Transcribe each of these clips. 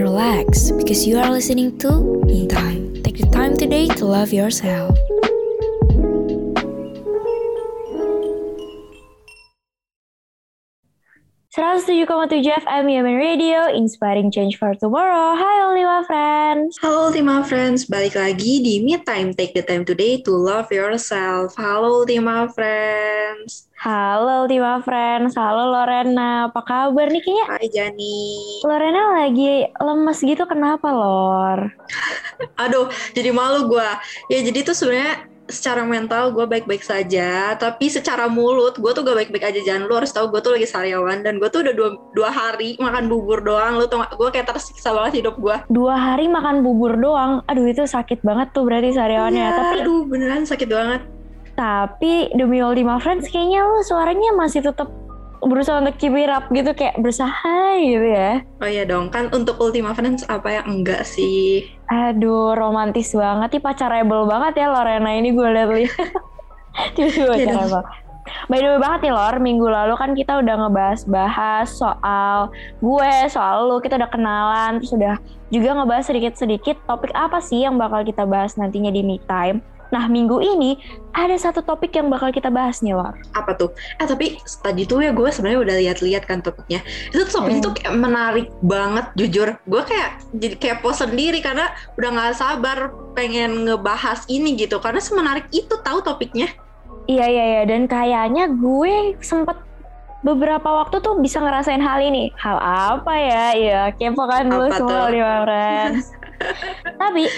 And relax because you are listening to Me Time. Take the time today to love yourself. Tujuh FM Human Radio, inspiring change for tomorrow. Hai Ultima Friends. Halo Ultima Friends, balik lagi di Me Time. Take the time today to love yourself. Halo Ultima Friends. Halo Ultima Friends, halo Lorena. Apa kabar nih kayaknya? Hai Jani. Lorena lagi lemes gitu, kenapa Lor? Aduh, jadi malu gue. Ya jadi tuh sebenarnya secara mental gue baik-baik saja tapi secara mulut gue tuh gak baik-baik aja. Jangan lu harus tahu gue tuh lagi sariawan dan gue tuh udah dua, dua hari makan bubur doang. Lu tau gak? Gue kayak tersiksa banget hidup gue dua hari makan bubur doang? Aduh itu sakit banget tuh berarti sariawannya. Ya, tapi aduh beneran sakit banget. Tapi demi Ultima Friends kayaknya lu suaranya masih tetap berusaha untuk keep it up gitu kayak berusaha gitu ya. Oh iya dong, kan untuk Ultima Friends apa yang enggak sih? Aduh, romantis banget nih pacarable banget ya Lorena ini gue liat-liat. Tiba-tiba iya pacarable. By the way banget nih Lor, minggu lalu kan kita udah ngebahas-bahas soal gue, soal lu, kita udah kenalan, terus udah juga ngebahas sedikit-sedikit topik apa sih yang bakal kita bahas nantinya di Me Time. Nah, minggu ini ada satu topik yang bakal kita bahas nih, War. Apa tuh? Eh, tapi tadi tuh ya gue sebenarnya udah lihat-lihat kan topiknya. Itu topik hmm. itu kayak menarik banget, jujur. Gue kayak jadi pos sendiri karena udah nggak sabar pengen ngebahas ini gitu. Karena semenarik itu tahu topiknya. Iya, iya, iya. Dan kayaknya gue sempet beberapa waktu tuh bisa ngerasain hal ini. Hal apa ya? Ya, kepo kan dulu semua. Tapi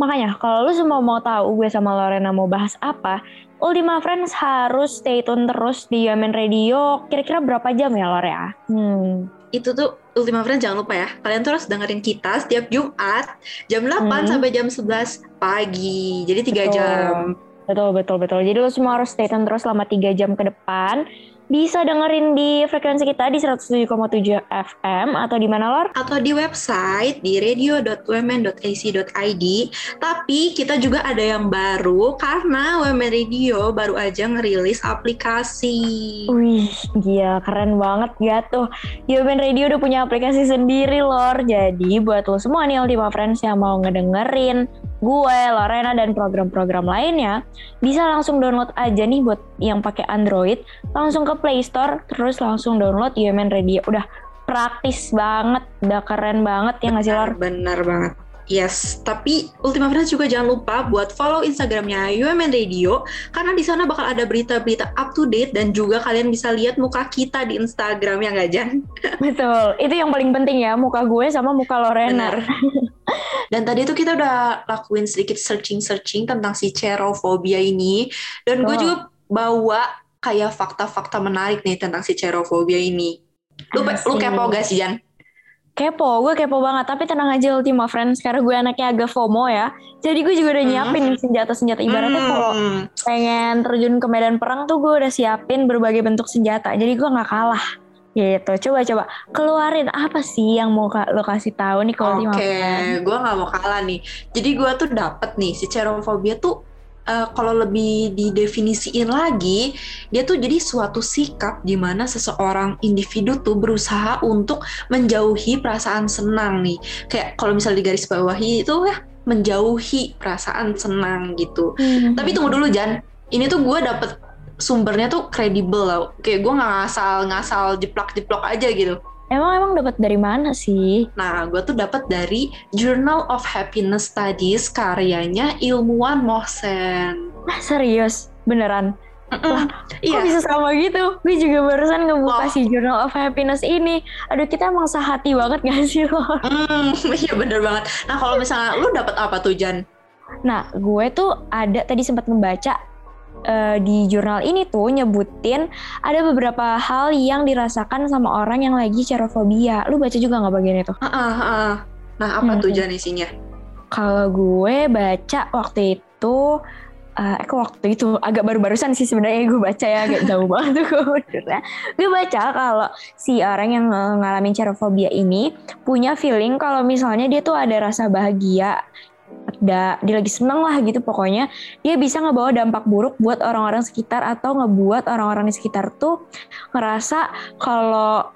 Makanya kalau lu semua mau tahu gue sama Lorena mau bahas apa, Ultima Friends harus stay tune terus di Yamen Radio. Kira-kira berapa jam ya Lore ya? Hmm. Itu tuh Ultima Friends jangan lupa ya. Kalian terus dengerin kita setiap Jumat jam 8 hmm. sampai jam 11 pagi. Jadi 3 jam. Betul, betul, betul. Jadi lu semua harus stay tune terus selama 3 jam ke depan bisa dengerin di frekuensi kita di 107,7 FM atau di mana Lor? Atau di website di radio.women.ac.id. Tapi kita juga ada yang baru karena Women Radio baru aja ngerilis aplikasi. Wih, gila keren banget ya tuh. Women Radio udah punya aplikasi sendiri Lor. Jadi buat lo semua nih Ultima Friends yang mau ngedengerin gue, Lorena dan program-program lainnya, bisa langsung download aja nih buat yang pakai Android, langsung ke Play Store, terus langsung download UMN Radio. Udah praktis banget, udah keren banget ya nggak sih Lor? Bener banget. Yes, tapi Ultima Friends juga jangan lupa buat follow Instagramnya UMN Radio karena di sana bakal ada berita-berita up to date dan juga kalian bisa lihat muka kita di Instagram ya nggak Jan? Betul, itu yang paling penting ya muka gue sama muka Lorena. Dan tadi tuh kita udah lakuin sedikit searching-searching tentang si cerofobia ini dan gue oh. juga bawa kayak fakta-fakta menarik nih tentang si cerofobia ini. Lu, lu kepo gak sih Jan? Kepo, gue kepo banget. Tapi tenang aja Ultima Friends, karena gue anaknya agak FOMO ya. Jadi gue juga udah hmm. nyiapin hmm. senjata-senjata. Ibaratnya hmm. kalau pengen terjun ke medan perang tuh gue udah siapin berbagai bentuk senjata. Jadi gue gak kalah. Gitu, coba-coba keluarin apa sih yang mau lo kasih tahu nih kalau Oke, okay. gue gak mau kalah nih. Jadi gue tuh dapet nih si cerofobia tuh uh, kalau lebih didefinisiin lagi, dia tuh jadi suatu sikap di mana seseorang individu tuh berusaha untuk menjauhi perasaan senang nih. Kayak kalau misalnya di garis bawahi itu ya menjauhi perasaan senang gitu. Hmm. Tapi tunggu dulu Jan, ini tuh gue dapet sumbernya tuh kredibel lah. Kayak gue nggak ngasal ngasal jeplak-jeplok aja gitu. Emang emang dapat dari mana sih? Nah, gue tuh dapat dari Journal of Happiness Studies karyanya ilmuwan Mohsen. Nah, serius? Beneran? Mm -mm. Wah, iya. kok bisa sama gitu? Gue juga barusan ngebuka oh. si Journal of Happiness ini. Aduh, kita emang sehati banget gak sih lo? Mm, iya bener banget. Nah, kalau misalnya lu dapat apa tuh, Jan? Nah, gue tuh ada tadi sempat membaca uh, di jurnal ini tuh nyebutin ada beberapa hal yang dirasakan sama orang yang lagi cerofobia. Lu baca juga nggak bagian itu? Uh, uh, uh. Nah apa hmm. tuh isinya? Kalau gue baca waktu itu, uh, eh waktu itu agak baru-barusan sih sebenarnya gue baca ya agak jauh banget tuh gue Gue baca kalau si orang yang ngalamin cerofobia ini punya feeling kalau misalnya dia tuh ada rasa bahagia ada dia lagi seneng lah gitu. Pokoknya dia bisa ngebawa dampak buruk buat orang-orang sekitar atau ngebuat orang-orang di sekitar tuh ngerasa kalau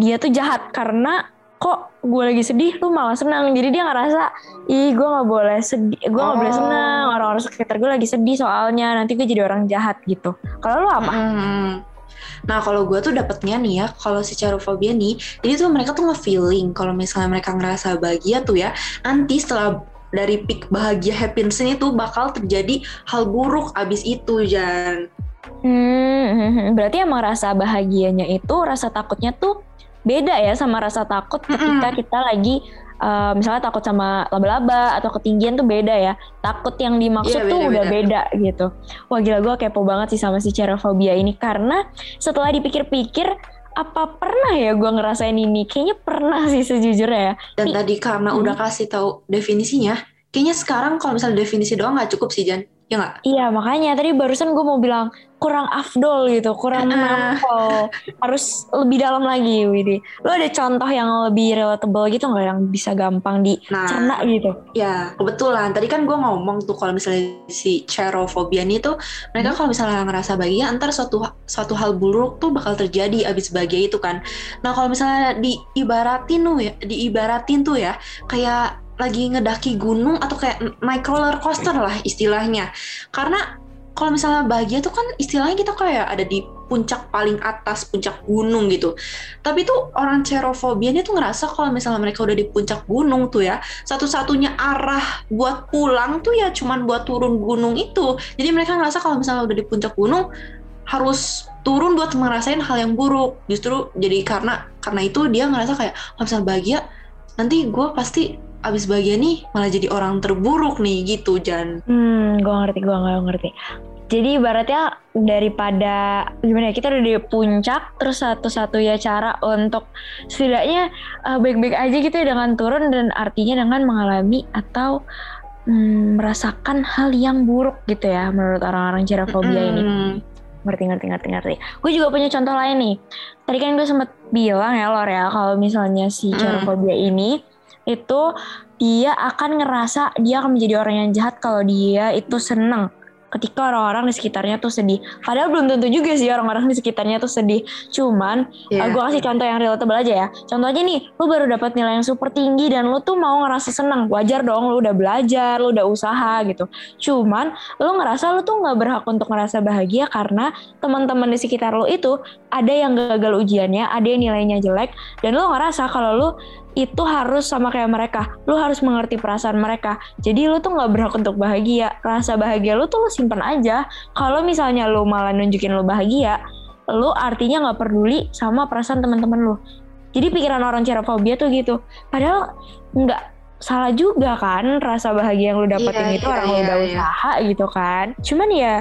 dia tuh jahat. Karena kok gue lagi sedih lu malah senang jadi dia ngerasa ih gue nggak boleh sedih gue nggak boleh Oh. senang orang-orang sekitar gue lagi sedih soalnya. Nanti gue jadi orang jahat gitu. Kalau lu apa? Mm-mm. Nah kalau gue tuh dapetnya nih ya, kalau si fobia nih, jadi tuh mereka tuh nge-feeling. Kalau misalnya mereka ngerasa bahagia tuh ya, nanti setelah dari peak bahagia happiness ini tuh bakal terjadi hal buruk abis itu Jan. Hmm, berarti emang rasa bahagianya itu rasa takutnya tuh beda ya sama rasa takut ketika Mm-mm. kita lagi eh, misalnya takut sama laba-laba atau ketinggian tuh beda ya. Takut yang dimaksud Iya, tuh udah beda-beda. beda gitu. Wah gila gue kepo banget sih sama si cerofobia ini karena setelah dipikir-pikir apa pernah ya gue ngerasain ini? Kayaknya pernah sih sejujurnya ya. Dan tadi karena Hmm. udah kasih tahu definisinya, kayaknya sekarang kalau misalnya definisi doang nggak cukup sih Jan, ya nggak? Iya makanya tadi barusan gue mau bilang kurang afdol gitu, kurang Ah. menampol, harus lebih dalam lagi, Widi. Lo ada contoh yang lebih relatable gitu nggak yang bisa gampang dicerna Nah, gitu? Ya, kebetulan. Tadi kan gue ngomong tuh kalau misalnya si cerofobia ini tuh mereka kalau misalnya ngerasa bahagia, antar suatu suatu hal buruk tuh bakal terjadi abis bahagia itu kan. Nah kalau misalnya diibaratin tuh ya, diibaratin tuh ya, kayak lagi ngedaki gunung atau kayak naik roller coaster lah istilahnya. Karena kalau misalnya bahagia tuh kan istilahnya kita kayak ada di puncak paling atas puncak gunung gitu. Tapi tuh orang cerofobia ini tuh ngerasa kalau misalnya mereka udah di puncak gunung tuh ya, satu-satunya arah buat pulang tuh ya cuman buat turun gunung itu. Jadi mereka ngerasa kalau misalnya udah di puncak gunung harus turun buat ngerasain hal yang buruk. Justru jadi karena karena itu dia ngerasa kayak kalau misalnya bahagia nanti gue pasti abis bahagia nih malah jadi orang terburuk nih gitu Jan. Hmm, gue ngerti, gue nggak ngerti. Jadi ibaratnya daripada gimana ya kita udah di puncak terus satu-satunya cara untuk setidaknya eh, baik-baik aja gitu ya dengan turun dan artinya dengan mengalami atau hmm, merasakan hal yang buruk gitu ya menurut orang-orang cerofobia ini. Mm-mm. ngerti ngerti ngerti ngerti gue juga punya contoh lain nih tadi kan gue sempat bilang ya Lor ya kalau misalnya si Mm. cerofobia ini itu dia akan ngerasa dia akan menjadi orang yang jahat kalau dia itu seneng ketika orang-orang di sekitarnya tuh sedih padahal belum tentu juga sih orang-orang di sekitarnya tuh sedih cuman Iya. gue kasih contoh yang relatable aja ya. Contohnya nih, lu baru dapat nilai yang super tinggi dan lu tuh mau ngerasa senang. Wajar dong, lu udah belajar, lu udah usaha gitu. Cuman lu ngerasa lu tuh nggak berhak untuk ngerasa bahagia karena teman-teman di sekitar lu itu ada yang gagal ujiannya, ada yang nilainya jelek, dan lu ngerasa kalau lu itu harus sama kayak mereka. Lu harus mengerti perasaan mereka. Jadi lu tuh nggak berhak untuk bahagia. Rasa bahagia lu tuh lu simpan aja. Kalau misalnya lu malah nunjukin lu bahagia, lu artinya nggak peduli sama perasaan teman-teman lu. Jadi pikiran orang cerofobia tuh gitu. Padahal nggak salah juga kan rasa bahagia yang lu dapetin Iya, itu iya, orang lu iya, udah iya. usaha gitu kan. Cuman ya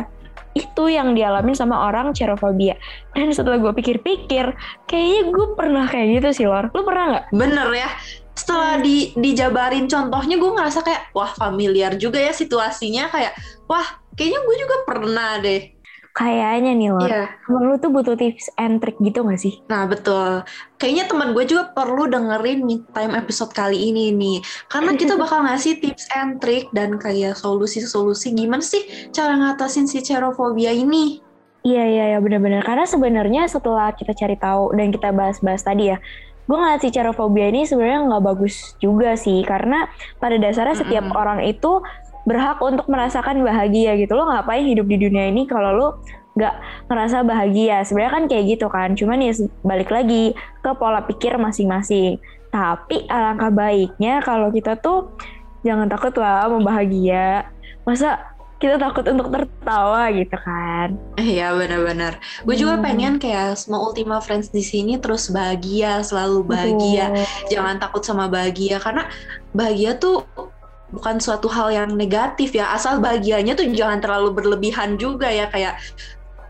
itu yang dialamin sama orang cerofobia. Dan setelah gue pikir-pikir, kayaknya gue pernah kayak gitu sih Lor. Lu pernah nggak? Bener ya. Setelah di dijabarin contohnya gue ngerasa kayak wah familiar juga ya situasinya kayak wah kayaknya gue juga pernah deh. Kayaknya nih Lor. Iya. Emang lu tuh butuh tips and trick gitu gak sih? Nah betul. Kayaknya teman gue juga perlu dengerin me time episode kali ini nih. Karena kita bakal ngasih tips and trick dan kayak solusi-solusi gimana sih cara ngatasin si cerofobia ini. Iya iya iya benar-benar karena sebenarnya setelah kita cari tahu dan kita bahas-bahas tadi ya, gue ngeliat si cerofobia ini sebenarnya nggak bagus juga sih karena pada dasarnya setiap Mm-mm. orang itu berhak untuk merasakan bahagia gitu lo ngapain hidup di dunia ini kalau lo nggak ngerasa bahagia sebenarnya kan kayak gitu kan cuman ya balik lagi ke pola pikir masing-masing tapi alangkah baiknya kalau kita tuh jangan takut lah mau bahagia masa kita takut untuk tertawa gitu kan Iya benar-benar. Gue juga Hmm. pengen kayak semua Ultima Friends di sini terus bahagia, selalu bahagia. Betul. Jangan takut sama bahagia karena bahagia tuh bukan suatu hal yang negatif ya. Asal bahagianya tuh jangan terlalu berlebihan juga ya kayak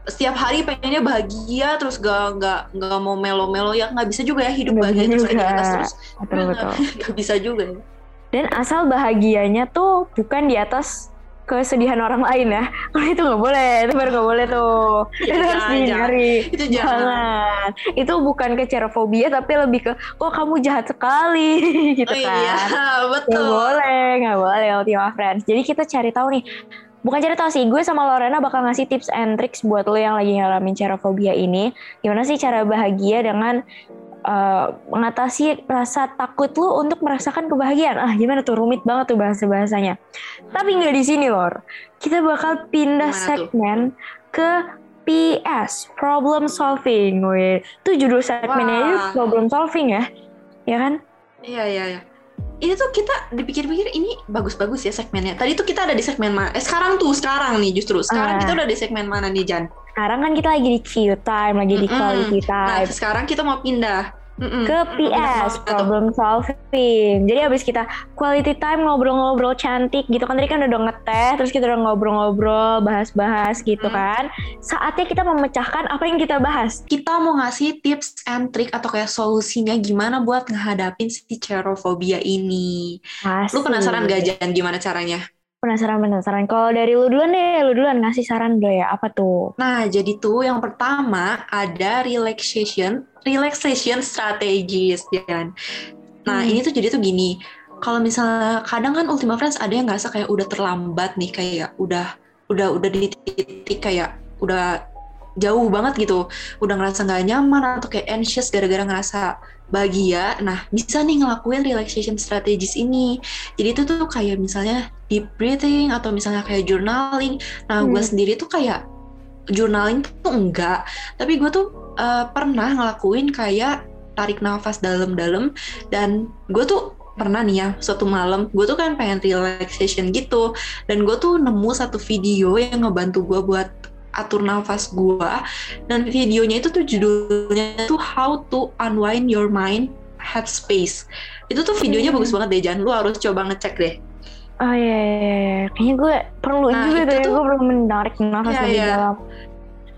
setiap hari pengennya bahagia terus gak nggak nggak mau melo-melo ya nggak bisa juga ya hidup bahagia terus atas terus betul nggak bisa juga ya. dan asal bahagianya tuh bukan di atas kesedihan orang lain ya. Kalau itu nggak boleh itu baru nggak boleh tuh. Ya, itu harus jangan, dihindari. Itu jangan. Jangan. Itu bukan ke cerofobia tapi lebih ke kok kamu jahat sekali? Gitu oh, kan. Iya Nggak betul boleh, nggak boleh Ultima Friends. Jadi kita cari tahu nih, bukan cari tahu sih, gue sama Lorena bakal ngasih tips and tricks buat lo yang lagi ngalamin cerofobia ini. Gimana sih cara bahagia dengan uh, mengatasi rasa takut lu untuk merasakan kebahagiaan. Ah, gimana tuh rumit banget tuh bahasa bahasanya. Tapi nggak di sini lor. Kita bakal pindah gimana segmen tuh? ke PS problem solving. Wih, itu judul segmennya itu problem solving ya, ya kan? Iya iya iya. Ini tuh kita dipikir-pikir ini bagus-bagus ya segmennya. Tadi tuh kita ada di segmen mana? Eh sekarang tuh sekarang nih justru sekarang uh. kita udah di segmen mana nih Jan? Sekarang kan kita lagi di Q time, lagi di mm quality nah, time. Nah sekarang kita mau pindah Mm-mm. ke PS problem solving. Jadi abis kita quality time ngobrol-ngobrol cantik gitu kan tadi kan udah ngeteh, terus kita udah ngobrol-ngobrol, bahas-bahas gitu mm. kan. Saatnya kita memecahkan apa yang kita bahas. Kita mau ngasih tips and trick atau kayak solusinya gimana buat ngehadapin si cerofobia ini. Pasti. Lu penasaran gak Jan gimana caranya? Penasaran penasaran. Kalau dari lu duluan deh, lu duluan ngasih saran dulu ya. Apa tuh? Nah, jadi tuh yang pertama ada relaxation, relaxation strategies dan Nah, hmm. ini tuh jadi tuh gini. Kalau misalnya kadang kan Ultima Friends ada yang ngerasa kayak udah terlambat nih kayak udah udah udah di titik kayak udah jauh banget gitu udah ngerasa nggak nyaman atau kayak anxious gara-gara ngerasa bahagia. Nah bisa nih ngelakuin relaxation strategies ini. Jadi itu tuh kayak misalnya deep breathing atau misalnya kayak journaling. Nah hmm. gue sendiri tuh kayak journaling tuh enggak. Tapi gue tuh uh, pernah ngelakuin kayak tarik nafas dalam-dalam. Dan gue tuh pernah nih ya suatu malam gue tuh kan pengen relaxation gitu. Dan gue tuh nemu satu video yang ngebantu gue buat atur nafas gua dan videonya itu tuh judulnya tuh How to Unwind Your Mind Headspace itu tuh videonya hmm. bagus banget deh jangan lu harus coba ngecek deh Oh iya, iya, iya. kayaknya gue perlu nah, juga deh, gue perlu menarik nafas iya, lebih iya. dalam.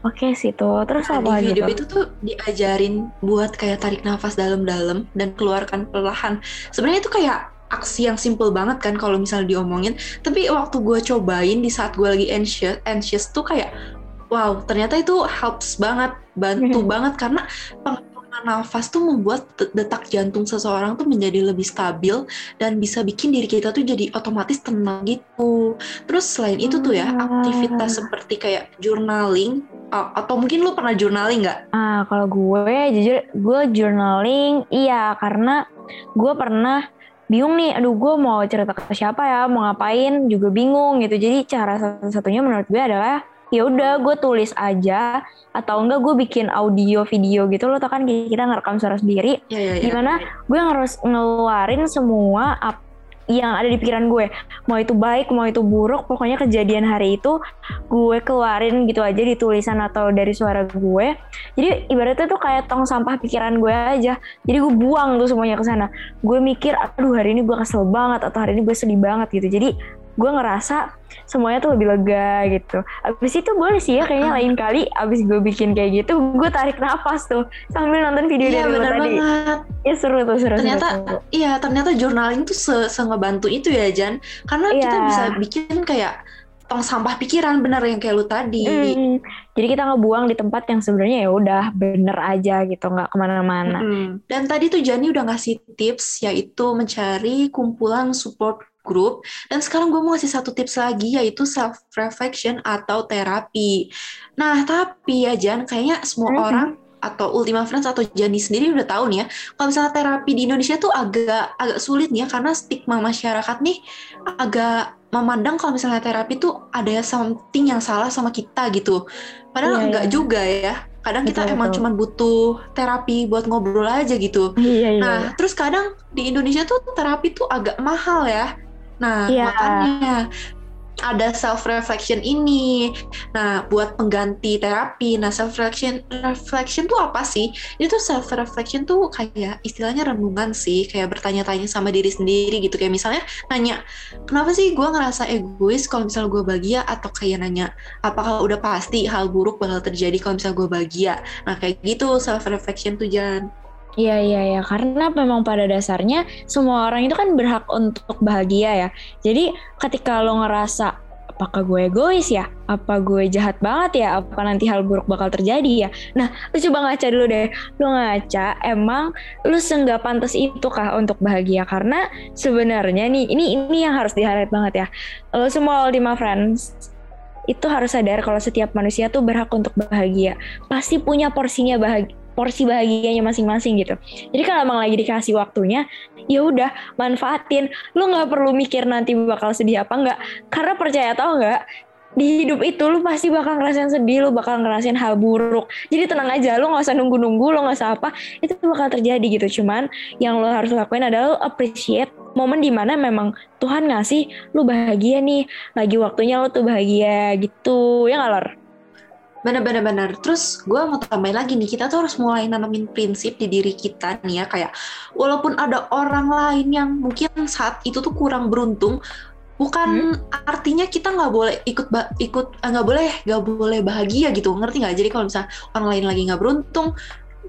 Oke sih tuh, terus nah, apa di video itu tuh diajarin buat kayak tarik nafas dalam-dalam dan keluarkan perlahan. Sebenarnya itu kayak aksi yang simple banget kan kalau misalnya diomongin, tapi waktu gue cobain di saat gue lagi anxious, anxious tuh kayak wow ternyata itu helps banget bantu banget karena pengaturan nafas tuh membuat detak jantung seseorang tuh menjadi lebih stabil dan bisa bikin diri kita tuh jadi otomatis tenang gitu terus selain itu tuh ya aktivitas seperti kayak journaling atau mungkin lu pernah journaling nggak? Ah kalau gue jujur gue journaling iya karena gue pernah bingung nih, aduh gue mau cerita ke siapa ya, mau ngapain juga bingung gitu. Jadi cara satu-satunya menurut gue adalah ya udah gue tulis aja atau enggak gue bikin audio video gitu loh tau kan kita ngerekam suara sendiri. Ya, ya, ya. gimana? Gue harus ngeluarin semua apa yang ada di pikiran gue. Mau itu baik mau itu buruk pokoknya kejadian hari itu gue keluarin gitu aja di tulisan atau dari suara gue. Jadi ibaratnya tuh kayak tong sampah pikiran gue aja. Jadi gue buang tuh semuanya ke sana. Gue mikir aduh hari ini gue kesel banget atau hari ini gue sedih banget gitu. Jadi gue ngerasa semuanya tuh lebih lega gitu. Abis itu boleh sih ya kayaknya lain kali abis gue bikin kayak gitu gue tarik nafas tuh sambil nonton video iya, dari tadi. Banget. Ya seru tuh seru. Ternyata seru, iya ternyata journaling tuh se, se ngebantu itu ya Jan. Karena iya. kita bisa bikin kayak tong sampah pikiran bener yang kayak lu tadi. Mm, jadi kita ngebuang di tempat yang sebenarnya ya udah bener aja gitu nggak ke mana-mana. Mm. Dan tadi tuh Jani udah ngasih tips yaitu mencari kumpulan support group. Dan sekarang gue mau ngasih satu tips lagi yaitu self reflection atau terapi. Nah, tapi ya Jan, kayaknya semua mm -hmm. orang atau Ultima Friends atau Jani sendiri udah tahu nih ya kalau misalnya terapi di Indonesia tuh agak agak sulit nih ya karena stigma masyarakat nih agak memandang kalau misalnya terapi tuh ada something yang salah sama kita gitu padahal iya, enggak iya. juga ya kadang kita betul, emang cuma butuh terapi buat ngobrol aja gitu iya, iya. nah terus kadang di Indonesia tuh terapi tuh agak mahal ya Nah, yeah. makanya ada self reflection ini. Nah, buat pengganti terapi. Nah, self reflection reflection tuh apa sih? Itu self reflection tuh kayak istilahnya renungan sih, kayak bertanya-tanya sama diri sendiri gitu. Kayak misalnya nanya, kenapa sih gue ngerasa egois kalau misalnya gue bahagia atau kayak nanya, apakah udah pasti hal buruk bakal terjadi kalau misalnya gue bahagia? Nah, kayak gitu self reflection tuh jangan Iya iya ya karena memang pada dasarnya semua orang itu kan berhak untuk bahagia ya. Jadi ketika lo ngerasa apakah gue egois ya? Apa gue jahat banget ya? Apa nanti hal buruk bakal terjadi ya? Nah, lu coba ngaca dulu deh. Lu ngaca, emang lu senggak pantas itu kah untuk bahagia? Karena sebenarnya nih, ini ini yang harus diharap banget ya. Lo semua Ultima Friends itu harus sadar kalau setiap manusia tuh berhak untuk bahagia. Pasti punya porsinya bahagia porsi bahagianya masing-masing gitu. Jadi kalau emang lagi dikasih waktunya, ya udah manfaatin. Lu nggak perlu mikir nanti bakal sedih apa enggak. Karena percaya tau nggak, di hidup itu lu pasti bakal ngerasain sedih, lu bakal ngerasain hal buruk. Jadi tenang aja, lu nggak usah nunggu-nunggu, lu nggak usah apa, itu bakal terjadi gitu. Cuman yang lu harus lakuin adalah lu appreciate momen di mana memang Tuhan ngasih lu bahagia nih, lagi waktunya lu tuh bahagia gitu, ya nggak lor? Bener-bener. Terus gue mau tambahin lagi nih, kita tuh harus mulai nanamin prinsip di diri kita nih ya, kayak walaupun ada orang lain yang mungkin saat itu tuh kurang beruntung, bukan hmm. artinya kita nggak boleh ikut ikut eh, nggak boleh nggak boleh bahagia gitu ngerti nggak jadi kalau misalnya orang lain lagi nggak beruntung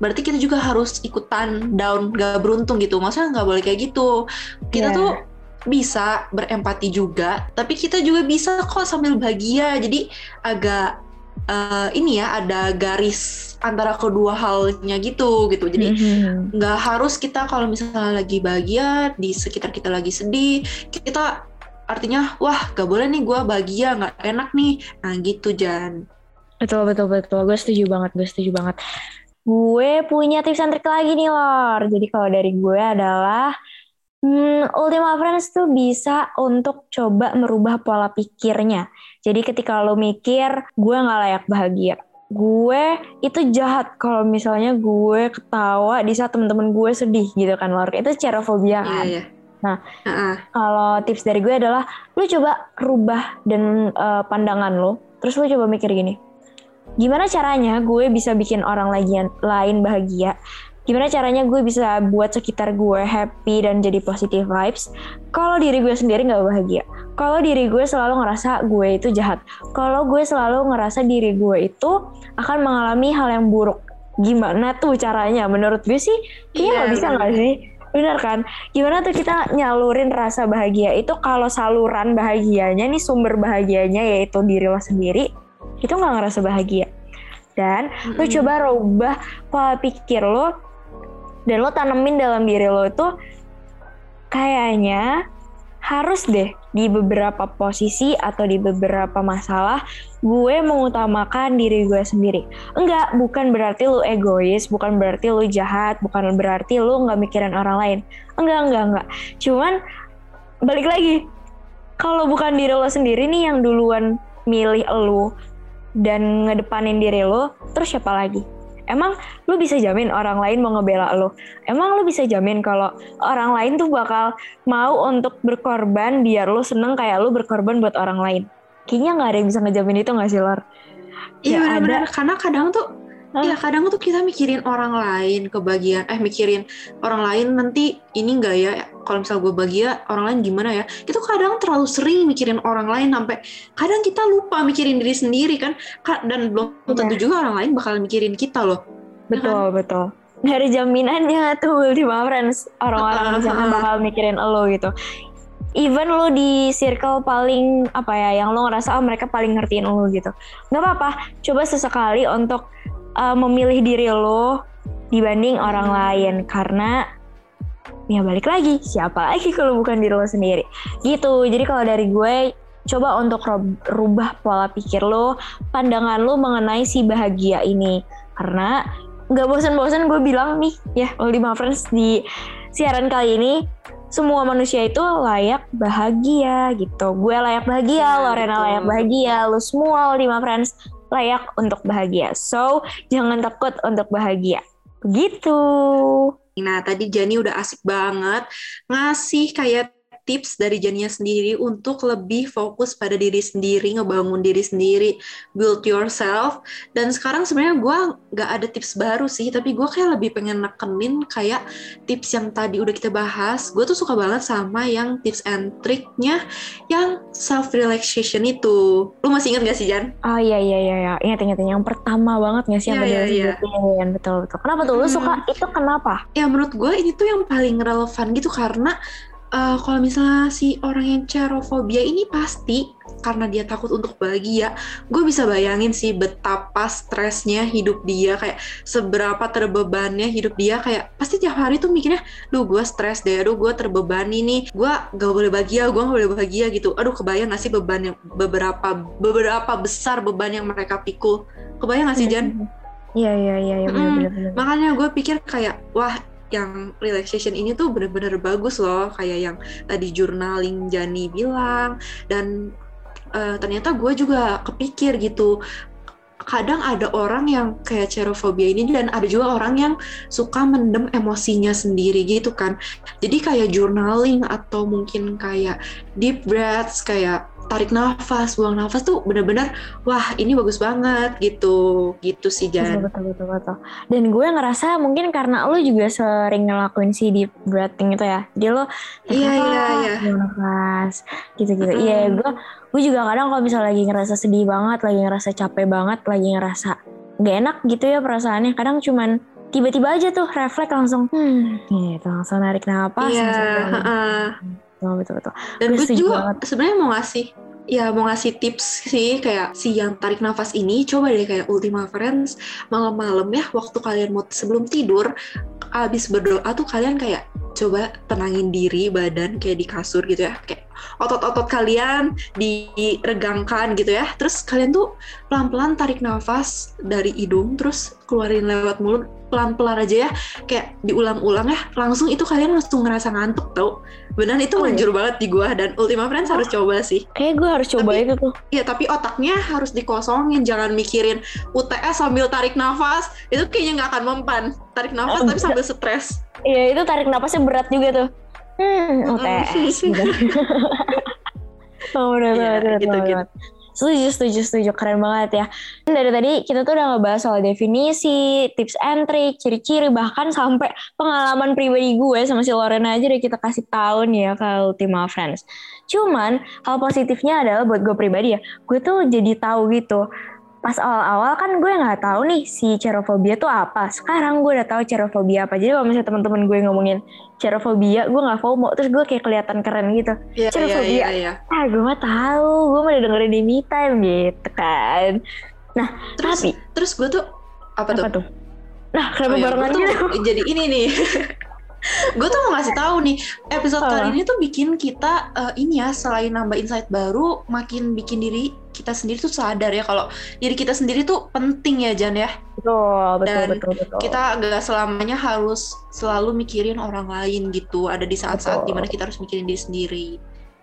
berarti kita juga harus ikutan down nggak beruntung gitu maksudnya nggak boleh kayak gitu kita yeah. tuh bisa berempati juga tapi kita juga bisa kok sambil bahagia jadi agak uh, ini ya ada garis antara kedua halnya gitu gitu. Jadi mm-hmm. nggak mm -hmm. harus kita kalau misalnya lagi bahagia di sekitar kita lagi sedih kita artinya wah gak boleh nih gue bahagia nggak enak nih. Nah gitu Jan. Betul betul betul. Gue setuju banget gue setuju banget. Gue punya tips and trik lagi nih lor. Jadi kalau dari gue adalah hmm, Ultima Friends tuh bisa untuk coba merubah pola pikirnya jadi ketika lo mikir gue nggak layak bahagia gue itu jahat kalau misalnya gue ketawa di saat temen-temen gue sedih gitu kan lor itu cara fobia iya, kan yeah, yeah Nah, uh-uh. kalau tips dari gue adalah lu coba rubah dan uh, pandangan lu, terus lu coba mikir gini. Gimana caranya gue bisa bikin orang lain lain bahagia? Gimana caranya gue bisa buat sekitar gue happy dan jadi positive vibes? Kalau diri gue sendiri nggak bahagia, kalau diri gue selalu ngerasa gue itu jahat, kalau gue selalu ngerasa diri gue itu akan mengalami hal yang buruk, gimana tuh caranya? Menurut gue sih, kayaknya nggak bisa nggak sih? Bener kan? Gimana tuh kita nyalurin rasa bahagia itu kalau saluran bahagianya nih sumber bahagianya yaitu diri lo sendiri itu nggak ngerasa bahagia. Dan mm-hmm. lo coba rubah pola pikir lo dan lo tanemin dalam diri lo itu kayaknya harus deh di beberapa posisi atau di beberapa masalah gue mengutamakan diri gue sendiri. Enggak, bukan berarti lu egois, bukan berarti lu jahat, bukan berarti lu nggak mikirin orang lain. Enggak, enggak, enggak. Cuman balik lagi, kalau bukan diri lo sendiri nih yang duluan milih lo dan ngedepanin diri lo, terus siapa lagi? Emang lu bisa jamin orang lain mau ngebela lu? Emang lu bisa jamin kalau orang lain tuh bakal mau untuk berkorban biar lu seneng kayak lu berkorban buat orang lain? Kayaknya nggak ada yang bisa ngejamin itu nggak sih, Lor? Iya ya benar karena kadang tuh Iya kadang tuh kita mikirin orang lain kebahagiaan, eh mikirin orang lain nanti ini enggak ya, kalau misal gue bahagia orang lain gimana ya? Itu kadang terlalu sering mikirin orang lain sampai kadang kita lupa mikirin diri sendiri kan, dan belum ya. tentu juga orang lain bakal mikirin kita loh. Betul ya kan? betul. Dari jaminannya tuh Ultima Friends orang-orang uh, uh, bakal mikirin lo gitu even lo di circle paling apa ya yang lo ngerasa oh mereka paling ngertiin lo gitu nggak apa-apa coba sesekali untuk uh, memilih diri lo dibanding orang lain. Karena ya balik lagi siapa lagi kalau bukan diri lo sendiri? Gitu. Jadi kalau dari gue coba untuk rubah pola pikir lo pandangan lo mengenai si bahagia ini. Karena nggak bosan-bosan gue bilang nih ya Ultima Friends di siaran kali ini semua manusia itu layak bahagia gitu. Gue layak bahagia, ya, Lorena layak bahagia, lo semua Ultima Friends layak untuk bahagia. So, jangan takut untuk bahagia. Begitu. Nah, tadi Jani udah asik banget ngasih kayak tips dari Jania sendiri untuk lebih fokus pada diri sendiri, ngebangun diri sendiri, build yourself. Dan sekarang sebenarnya gue nggak ada tips baru sih, tapi gue kayak lebih pengen nekenin kayak tips yang tadi udah kita bahas. Gue tuh suka banget sama yang tips and triknya yang self relaxation itu. Lu masih inget gak sih Jan? Oh iya iya iya, iya. ingat ingat yang pertama banget gak sih yang yeah, yeah, yeah. betul betul. Kenapa tuh? Lu suka itu kenapa? Ya menurut gue ini tuh yang paling relevan gitu karena uh, kalau misalnya si orang yang cerofobia ini pasti karena dia takut untuk bahagia, gue bisa bayangin sih betapa stresnya hidup dia, kayak seberapa terbebannya hidup dia, kayak pasti tiap hari tuh mikirnya, duh gue stres deh, aduh gue terbebani nih, gue gak boleh bahagia, gue gak boleh bahagia gitu, aduh kebayang gak sih beban yang beberapa beberapa besar beban yang mereka pikul, kebayang gak sih Jan? Iya iya iya iya. Makanya gue pikir kayak wah yang relaxation ini tuh bener-bener bagus loh. Kayak yang tadi journaling Jani bilang. Dan eh, ternyata gue juga kepikir gitu. Kadang ada orang yang kayak cerofobia ini dan ada juga orang yang suka mendem emosinya sendiri gitu kan. Jadi kayak journaling atau mungkin kayak deep breaths kayak tarik nafas buang nafas tuh bener-bener wah ini bagus banget gitu gitu sih Betul, Jan betul, betul, betul. Dan gue ngerasa mungkin karena lo juga sering ngelakuin si deep breathing itu ya. Jadi lo Iya, iya, nafas, iya. nafas, gitu-gitu. Iya, Mm-mm. gue gue juga kadang kalau misalnya lagi ngerasa sedih banget, lagi ngerasa capek banget, lagi ngerasa gak enak gitu ya perasaannya. Kadang cuman tiba-tiba aja tuh refleks langsung, hmm, gitu, langsung narik nafas. Iya, heeh. Betul, betul, betul. Dan Gue juga sebenarnya mau ngasih ya mau ngasih tips sih kayak si yang tarik nafas ini coba deh kayak Ultima Friends malam-malam ya waktu kalian mau sebelum tidur abis berdoa tuh kalian kayak coba tenangin diri badan kayak di kasur gitu ya kayak otot-otot kalian diregangkan gitu ya terus kalian tuh pelan-pelan tarik nafas dari hidung terus keluarin lewat mulut pelan-pelan aja ya kayak diulang-ulang ya langsung itu kalian langsung ngerasa ngantuk tau beneran itu Oh, iya? manjur banget di gua dan Ultima Friends harus coba sih Kayak gue harus coba Tapi- itu tuh. Iya tapi otaknya harus dikosongin jangan mikirin UTS sambil tarik nafas itu kayaknya nggak akan mempan tarik nafas Oh, tapi sambil stres Iya, itu tarik napasnya berat juga tuh. Hmm, UTS. gitu. oh, Iya, bener, bener, gitu, gitu. Setuju, setuju, setuju. Keren banget ya. Dari tadi kita tuh udah ngebahas soal definisi, tips and trick, ciri-ciri, bahkan sampai pengalaman pribadi gue sama si Lorena aja udah kita kasih tahu nih ya ke Ultima Friends. Cuman hal positifnya adalah buat gue pribadi ya, gue tuh jadi tahu gitu. Pas awal-awal kan gue nggak tahu nih si cerofobia tuh apa. Sekarang gue udah tahu cerofobia apa. Jadi kalau misalnya teman-teman gue ngomongin cerofobia, gue nggak FOMO. Terus gue kayak kelihatan keren gitu. Iya iya Cerofobia. iya iya Ah, gue mah tahu. Gue mah udah dengerin di me time gitu kan. terus Tapi terus gue tuh apa tuh apa tuh? Nah, kenapa Oh iya, barengan tuh gitu? jadi ini nih gue tuh mau ngasih tahu nih episode Apa? kali ini tuh bikin kita eh, ini ya selain nambah insight baru makin bikin diri kita sendiri tuh sadar ya kalau diri kita sendiri tuh penting ya Jan ya Betul, betul, Dan betul, betul. kita gak selamanya harus selalu mikirin orang lain gitu ada di saat-saat di mana kita harus mikirin diri sendiri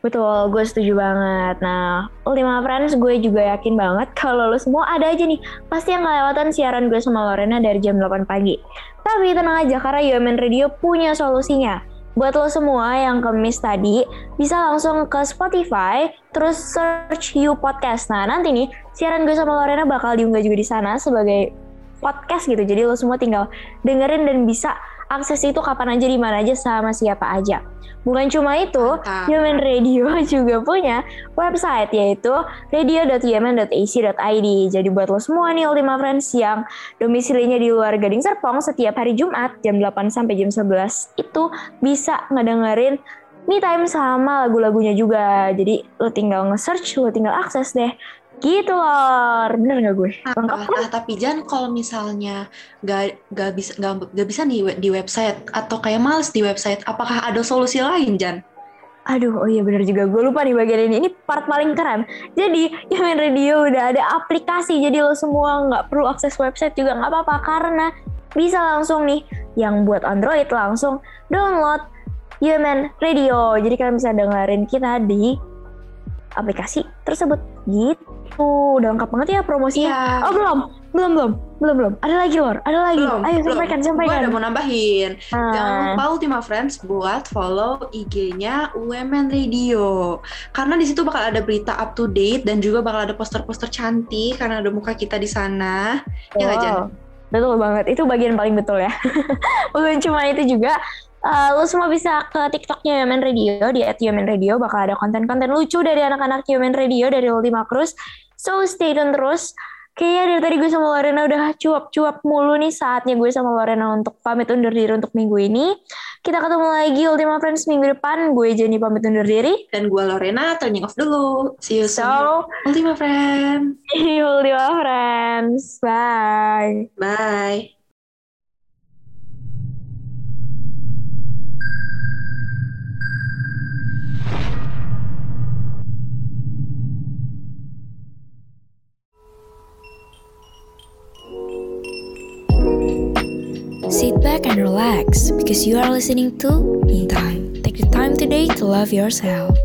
Betul, gue setuju banget. Nah, Ultima Friends gue juga yakin banget kalau lo semua ada aja nih. Pasti yang kelewatan siaran gue sama Lorena dari jam 8 pagi. Tapi tenang aja karena UMN Radio punya solusinya. Buat lo semua yang kemis tadi, bisa langsung ke Spotify, terus search You Podcast. Nah, nanti nih, siaran gue sama Lorena bakal diunggah juga di sana sebagai podcast gitu. Jadi lo semua tinggal dengerin dan bisa akses itu kapan aja, di mana aja, sama siapa aja. Bukan cuma itu, Mantap. Human Radio juga punya website yaitu radio.umn.ac.id. Jadi buat lo semua nih Ultima Friends yang domisilinya di luar Gading Serpong setiap hari Jumat jam 8 sampai jam 11 itu bisa ngedengerin Me Time sama lagu-lagunya juga. Jadi lo tinggal nge-search, lo tinggal akses deh. Gitu loh, bener gak gue? Lengkap Ah, kan? ah, tapi Jan kalau misalnya gak, gak bisa gak, gak bisa nih di website atau kayak males di website, apakah ada solusi lain Jan? Aduh, oh iya bener juga. Gue lupa nih bagian ini. Ini part paling keren. Jadi, Yamin Radio udah ada aplikasi. Jadi lo semua nggak perlu akses website juga nggak apa-apa. Karena bisa langsung nih, yang buat Android langsung download Yamin Radio. Jadi kalian bisa dengerin kita di aplikasi tersebut. Gitu. Udah lengkap banget ya promosinya. Oh belum, belum, belum, belum, belum. Ada lagi lor, ada lagi. Belum, Ayo belum. sampaikan, Gue sampaikan. ada mau nambahin. Jangan Nah, lupa Ultima Friends buat follow IG-nya UMN Radio. Karena di situ bakal ada berita up to date dan juga bakal ada poster-poster cantik karena ada muka kita di sana. Ya nggak, Jan? Wow. Betul banget, itu bagian paling betul ya. Bukan cuma itu juga, eh, lu semua bisa ke TikToknya Yomen Radio, di at Yomen Radio, bakal ada konten-konten lucu dari anak-anak Yomen Radio, dari Ultima Cruz. So stay tune terus. Kayaknya dari tadi gue sama Lorena udah cuap-cuap mulu nih saatnya gue sama Lorena untuk pamit undur diri untuk minggu ini. Kita ketemu lagi Ultima Friends minggu depan. Gue Jenny pamit undur diri. Dan gue Lorena turning off dulu. See you soon. So, Ultima Friends. Ultima Friends. Bye. Bye. Sit back and relax because you are listening to Me Time. Take the time today to love yourself.